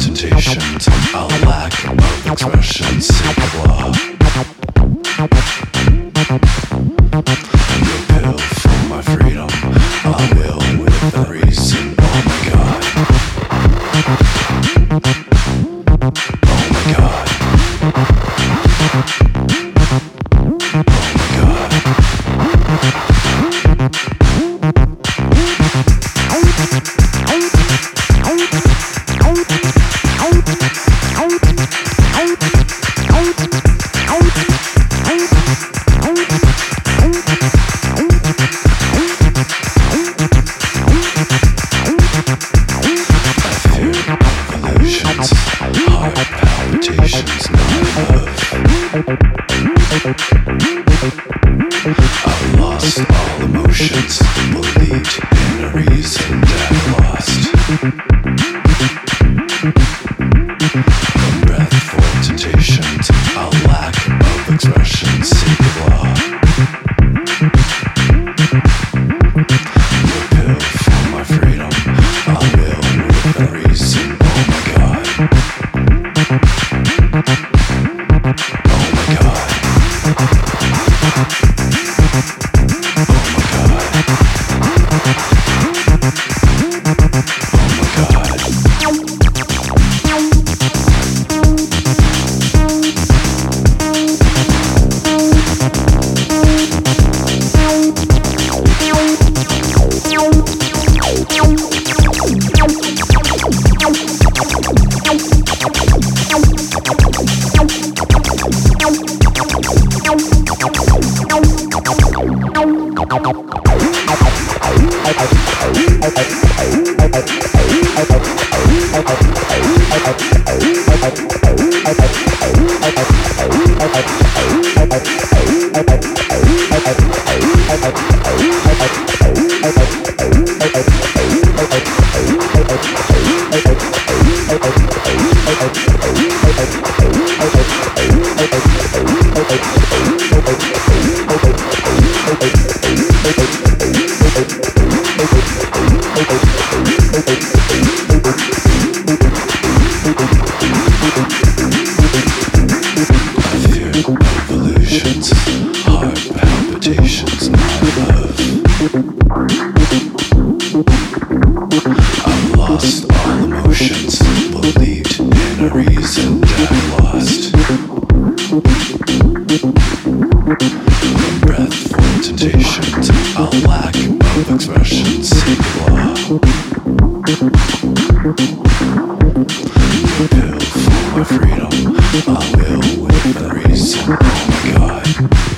for temptations, a lack of expression, simple blah. Your pill for my freedom, I will with reason. Oh my god. Oh my god. Lost all emotions, believed in a reason that lost. Oh my god. I fear illusions, heart palpitations, not love. I've lost all emotions, believed in a reason that I lost. Breath lack of pill for my freedom, I will with the reason. Oh my god.